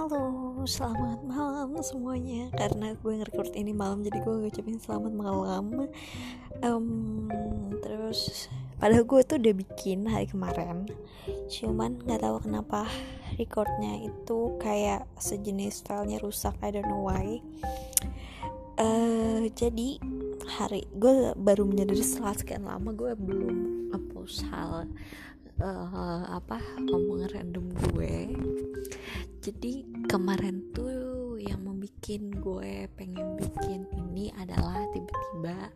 Halo, selamat malam semuanya. Karena gue nge-record ini malam Jadi gue ngucapin selamat malam. Um, Terus Padahal gue tuh udah bikin hari kemarin. Cuman gak tahu kenapa Recordnya itu kayak Sejenis filenya rusak I don't know why. Uh, Jadi Hari Gue baru menyadari setelah sekian lama Gue belum upload hal uh, apa omongan random gue. Jadi kemarin tuh yang membuat gue pengen bikin ini adalah tiba-tiba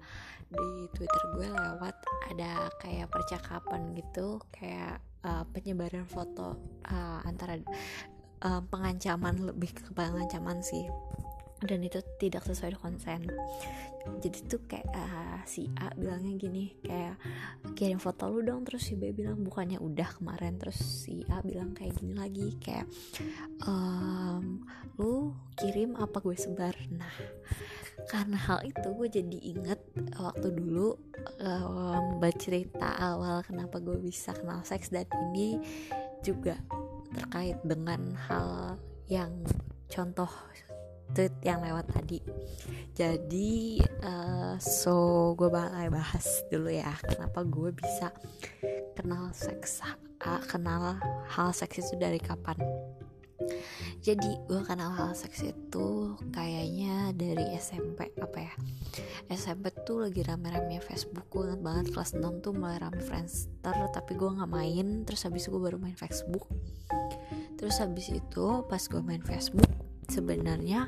di twitter gue lewat ada kayak percakapan gitu kayak uh, penyebaran foto uh, antara uh, pengancaman lebih ke pengancaman sih dan itu tidak sesuai konsen. Jadi tuh kayak uh, si A bilangnya gini kayak kirim foto lu dong. Terus si B bilang bukannya udah kemarin. Terus si A bilang kayak gini lagi kayak um, lu kirim apa gue sebar? Nah karena hal itu gue jadi inget waktu dulu um, bercerita awal kenapa gue bisa kenal seks dan ini juga terkait dengan hal yang contoh tweet yang lewat tadi. Jadi uh, so gue bakal bahas dulu ya kenapa gue bisa kenal seks uh, kenal hal seks itu dari kapan. Jadi gue kenal hal seks itu kayaknya dari SMP apa ya? SMP tuh lagi rame-rame Facebook gue inget banget kelas 6 tuh mulai rame Friendster tapi gue nggak main. Terus habis itu gue baru main Facebook. Terus habis itu pas gue main Facebook sebenarnya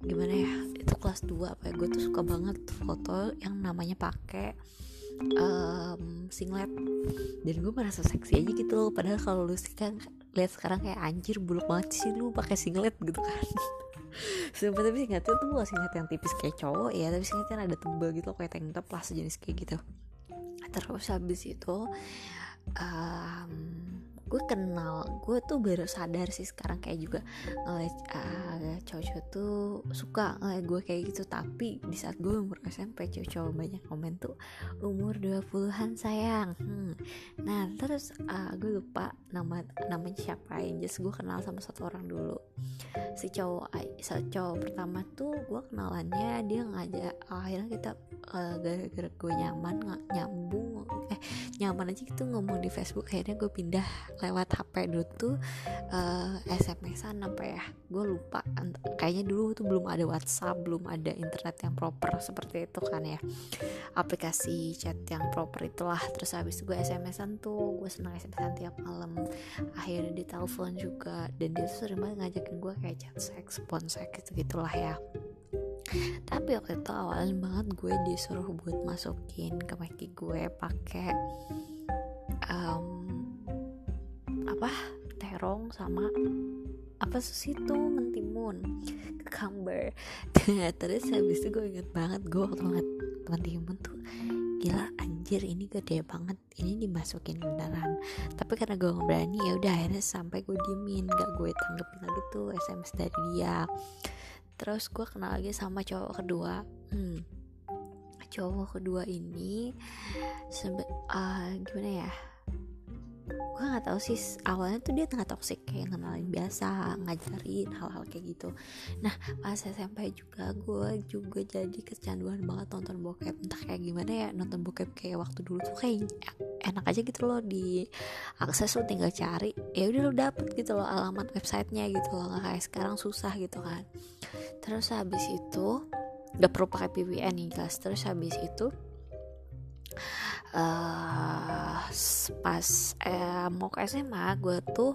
gimana ya itu kelas 2 apa ya gue tuh suka banget foto yang namanya pakai um, singlet. Dan gue merasa seksi aja gitu loh padahal kalau lu sih kan lihat sekarang kayak anjir buluk banget sih lu pakai singlet gitu kan. Sumpah tapi singletnya tuh bukan singlet yang tipis kayak cowok ya Tapi singletnya ada tebel gitu kayak tank top lah sejenis kayak gitu. Terus habis itu um, gue kenal gue tuh baru sadar sih sekarang kayak juga ngeliat uh, cowok-cowok tuh suka ngeliat gue kayak gitu. Tapi di saat gue umur SMP cowok-cowok banyak komen tuh umur 20-an sayang. Hmm. nah terus uh, gue lupa nama namanya siapa yang just gue kenal sama satu orang dulu. Si cowok si cowok pertama tuh gue kenalannya dia ngajak akhirnya kita uh, gara-gara gue nyaman nggak nyambung eh nyaman aja gitu ngomong di Facebook. Akhirnya gue pindah lewat HP dulu tuh uh, SMS-an apa ya? Gue lupa. Kayaknya dulu tuh belum ada WhatsApp belum ada internet yang proper seperti itu kan ya. Aplikasi chat yang proper itulah. Terus habis gue SMS-an tuh gue senang SMS-an tiap malam. Akhirnya di telepon juga. Dan dia tuh sering banget ngajakin gue kayak chat seks phone seks gitu gitulah ya tapi waktu itu awalnya banget gue disuruh buat masukin ke Maki gue pakai um, apa? Terong sama apa sih itu mentimun. Kekamber terus habis itu gue inget banget gue waktu ngeliat mentimun tuh gila anjir ini gede banget. Ini dimasukin beneran. Tapi karena gue nggak berani ya udah akhirnya sampai gue diemin. Gak gue tanggepin lagi tuh sms dari dia terus gue kenal lagi sama cowok kedua. Hmm, cowok kedua ini sebe uh, gimana ya? Gue nggak tahu sih awalnya tuh dia tengah toxic kayak kenalin biasa ngajarin hal-hal kayak gitu. Nah pas SMP juga gue juga jadi kecanduan banget nonton bokep. Entah kayak gimana ya nonton bokep kayak waktu dulu tuh kayak enak aja gitu loh di akses lo tinggal cari ya udah lo dapet gitu loh alamat websitenya gitu loh. Nggak kayak sekarang susah gitu kan terus habis itu gak perlu pakai VPN nih guys. Terus habis itu uh, pas eh, mau ke SMA gue tuh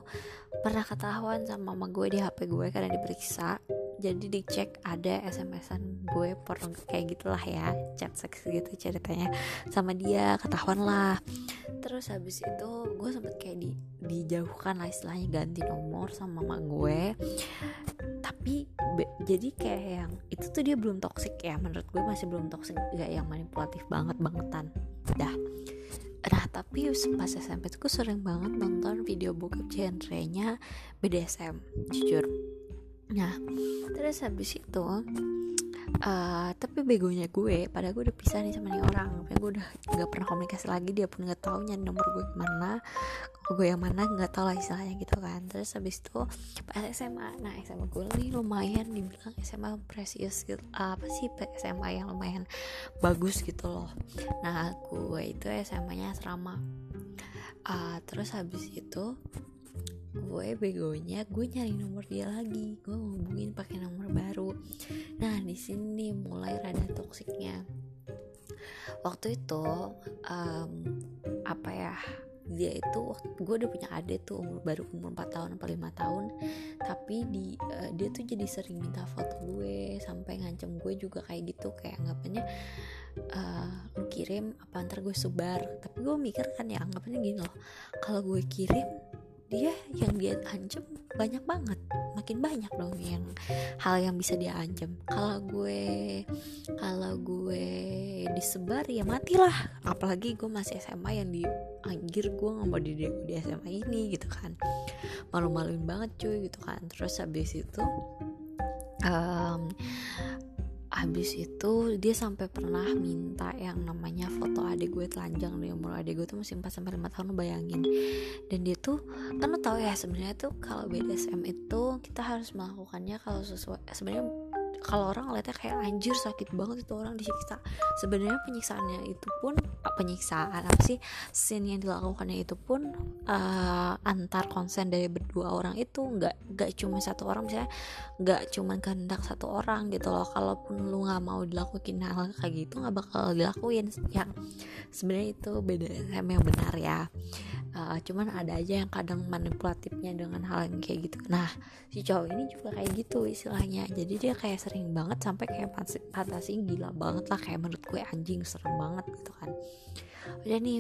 pernah ketahuan sama mama gue di HP gue karena diperiksa jadi dicek ada SMS-an gue porno kayak gitulah ya chat seks gitu ceritanya. Sama dia ketahuan lah. Terus habis itu gue sempet kayak di dijauhkan lah istilahnya ganti nomor sama mama gue. Tapi jadi kayak yang itu tuh dia belum toxic ya menurut gue masih belum toxic gak yang manipulatif banget bangetan. Dah. Nah tapi pas SMP tuh gue sering banget nonton video bokep genrenya BDSM jujur nah terus habis itu uh, tapi begonya gue pada gue udah pisah nih sama nih orang. Gue udah nggak pernah komunikasi lagi dia pun nggak tahu nyari nomor gue ke mana gue yang mana nggak tahu lah istilahnya gitu kan. Terus habis itu pas SMA nah SMA gue nih lumayan dibilang SMA precious gitu apa sih SMA yang lumayan bagus gitu loh. Nah gue itu SMA nya asrama. Uh, terus habis itu gue begonya gue nyari nomor dia lagi. Gue ngubungin pakai nomor baru. Nah di sini mulai rada toksiknya. Waktu itu um, apa ya dia itu gue udah punya adik tuh umur baru umur 4 tahun atau 5 tahun. Tapi di uh, dia tuh jadi sering minta foto gue sampai ngancem gue juga kayak gitu. Kayak anggapannya uh, kirim apa ntar gue sebar? Tapi gue mikir kan ya anggapannya gini loh. Kalau gue kirim dia yang dia ancam banyak banget. Makin banyak dong yang hal yang bisa dia ancam. Kalau gue kalau gue disebar ya matilah. Apalagi gue masih SMA yang di anjir gue nggak mau di, di SMA ini gitu kan. Malu-maluin banget cuy gitu kan. Terus habis itu um, habis itu dia sampai pernah minta yang namanya foto adik gue telanjang nih umur adik gue tuh masih 4 sampai 5 tahun bayangin. Dan dia tuh kan lo tau ya sebenarnya tuh kalau BDSM itu kita harus melakukannya kalau sesuai sebenarnya kalau orang ngeliatnya kayak anjir sakit banget itu orang disiksa. Sebenarnya penyiksaannya itu pun penyiksaan apa sih scene yang dilakukannya itu pun uh, antar konsen dari berdua orang itu nggak nggak cuma satu orang misalnya nggak cuma kehendak satu orang gitu loh. Kalaupun lu nggak mau dilakuin hal kayak gitu nggak bakal dilakuin. Yang sebenarnya itu beda yang benar ya. Uh, cuman ada aja yang kadang manipulatifnya dengan hal yang kayak gitu. Nah si cowok ini juga kayak gitu istilahnya. Jadi dia kayak sering banget sampai kayak fantasi gila banget lah kayak menurut gue anjing serem banget gitu kan. Udah nih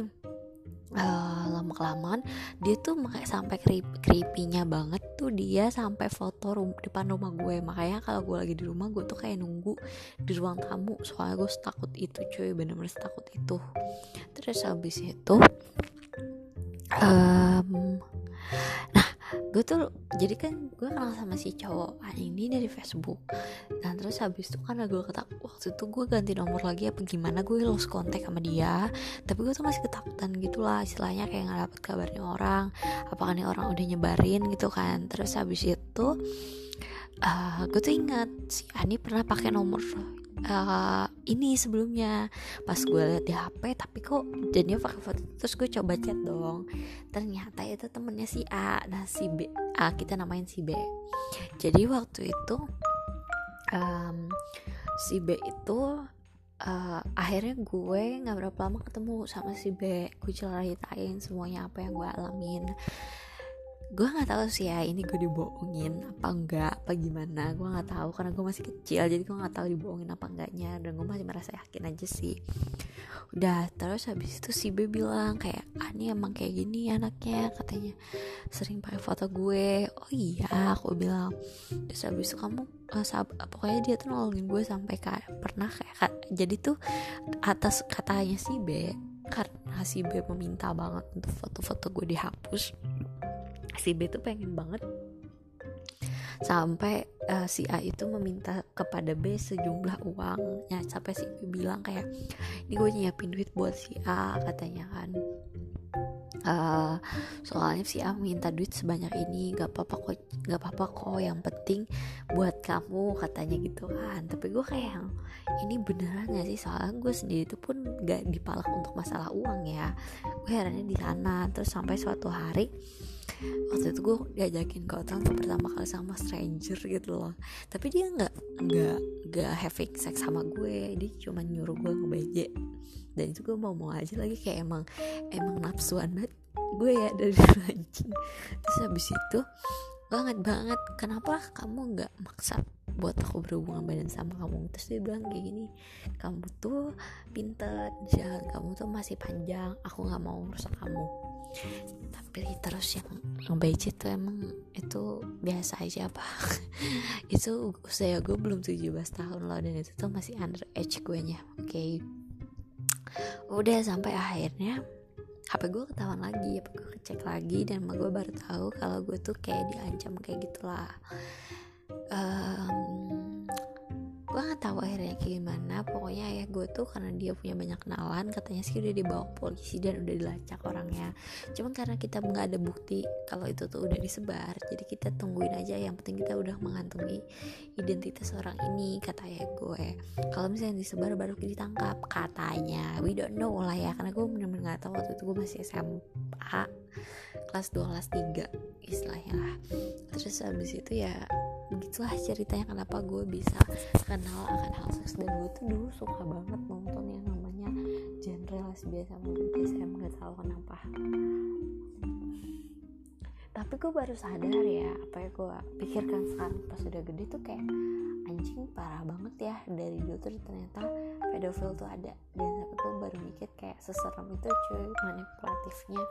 uh, lama kelamaan dia tuh sampai creepy banget tuh dia sampai foto rum depan rumah gue. Makanya kalau gue lagi di rumah gue tuh kayak nunggu di ruang tamu. Soalnya gue takut itu cuy bener-bener takut itu. Terus habis itu um, nah gue tuh jadi kan gue kenal sama si cowok ini dari Facebook. Dan terus habis itu kan gue ketak waktu itu gue ganti nomor lagi apa gimana gue lost kontak sama dia. Tapi gue tuh masih ketakutan gitulah istilahnya kayak nggak dapet kabarnya orang apakah nih orang udah nyebarin gitu kan. Terus habis itu uh, gue tuh ingat si Ani pernah pakai nomor uh, ini sebelumnya. Pas gue liat di HP tapi kok jadinya pakai foto terus gue coba chat dong. Ternyata itu temennya si A. Nah si B A kita namain si B. Jadi waktu itu um, si B itu uh, akhirnya gue nggak berapa lama ketemu sama si B. Gue ceritain semuanya apa yang gue alamin gue nggak tahu sih ya ini gue dibohongin apa enggak apa gimana. Gue nggak tahu karena gue masih kecil jadi gue nggak tahu dibohongin apa enggaknya dan gue masih merasa yakin aja sih. Udah terus habis itu si B bilang kayak ah ini emang kayak gini anaknya katanya. Sering pakai foto gue. Oh iya aku bilang. Terus habis itu kamu uh, sab pokoknya dia tuh nolongin gue sampai kayak pernah kayak jadi tuh atas katanya si B karena si B meminta banget untuk foto-foto gue dihapus si B tuh pengen banget sampai uh, si A itu meminta kepada B sejumlah uang. Ya sampai si B bilang kayak ini gue nyiapin duit buat si A katanya kan. Uh, soalnya si A minta duit sebanyak ini gak apa-apa kok gak apa-apa kok yang penting buat kamu katanya gitu kan. Tapi gue kayak ini beneran gak sih? Soalnya gue sendiri tuh pun gak dipalak untuk masalah uang ya gue herannya di sana. Terus sampai suatu hari waktu itu gue diajakin ke hotel untuk pertama kali sama stranger gitu loh. Tapi dia nggak nggak nggak having sex sama gue. Dia cuma nyuruh gue ngebeje. Dan itu gue mau mau aja lagi kayak emang emang nafsuan banget gue ya dari anjing. Terus habis itu banget banget. Kenapa kamu nggak maksa buat aku berhubungan badan sama kamu. Terus dia bilang kayak gini kamu tuh pinter jalan kamu tuh masih panjang aku nggak mau rusak kamu. Tapi terus yang yang budget tuh emang itu biasa aja apa itu usia gue belum 17 tahun loh dan itu tuh masih under age gue nya oke. Okay. udah sampai akhirnya HP gue ketahuan lagi HP gue cek lagi dan gue baru tahu kalau gue tuh kayak diancam kayak gitulah um, gue nggak tahu akhirnya gimana. Pokoknya ayah gue tuh karena dia punya banyak kenalan katanya sih udah dibawa polisi dan udah dilacak orangnya. Cuman karena kita nggak ada bukti kalau itu tuh udah disebar jadi kita tungguin aja. Yang penting kita udah mengantongi identitas orang ini kata ayah gue kalau misalnya disebar baru ditangkap katanya. We don't know lah ya karena gue bener-bener nggak tahu. Waktu itu gue masih SMA kelas 2 kelas 3 istilahnya lah. Terus habis itu ya begitulah ceritanya kenapa gue bisa kenal akan hal seks. Dan gue tuh dulu suka banget nonton yang namanya genre lesbian sama BDSM gak tahu kenapa. Tapi gue baru sadar ya apa yang gue pikirkan sekarang pas udah gede tuh kayak anjing parah banget ya dari dulu tuh ternyata pedofil tuh ada. Dan sampai gue baru mikir kayak seserem itu cuy manipulatifnya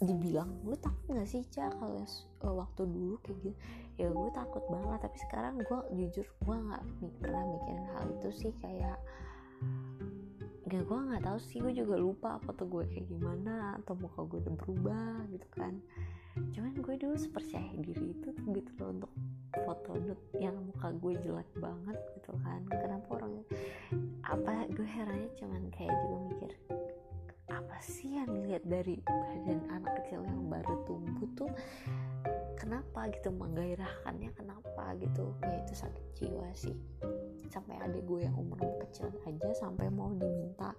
dibilang lu takut gak sih cak kalau uh, waktu dulu kayak gitu? Ya gue takut banget tapi sekarang gue jujur gue nggak pernah mikirin hal itu sih kayak gak gue nggak tahu sih gue juga lupa apa tuh gue kayak gimana atau muka gue udah berubah gitu kan. Cuman gue dulu sepercaya diri itu gitu loh untuk foto nut yang muka gue jelek banget gitu kan. Kenapa orang apa gue herannya cuman kayak juga mikir apa sih yang dilihat dari badan anak kecil yang baru tumbuh tuh? Kenapa gitu? Menggairahkannya kenapa gitu? Ya itu sakit jiwa sih. Sampai adik gue yang umur kecil aja sampai mau diminta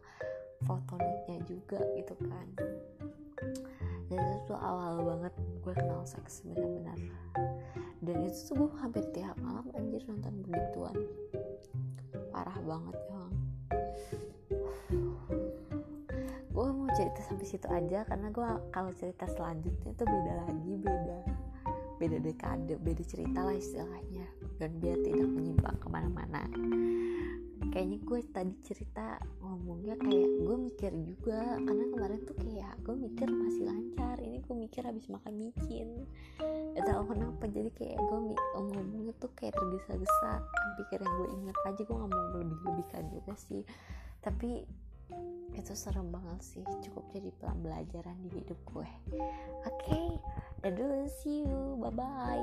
foto juga gitu kan. Dan itu tuh awal banget gue kenal seks benar-benar dan itu tuh gue hampir tiap malam anjir nonton begituan. Parah banget ya cerita sampai situ aja karena gue kalau cerita selanjutnya tuh beda lagi beda beda dekade beda cerita lah istilahnya. Dan biar tidak menyimpang ke mana-mana. Kayaknya gue tadi cerita ngomongnya kayak gue mikir juga karena kemarin tuh kayak gue mikir masih lancar. Ini gue mikir habis makan micin. Gak tau kenapa jadi kayak gue ngomongnya tuh kayak tergesa-gesa. Pikir yang gue ingat aja gue gak mau lebih-lebihkan juga sih. Tapi itu serem banget sih cukup jadi pelajaran di hidup gue. Oke okay, dadah see you bye bye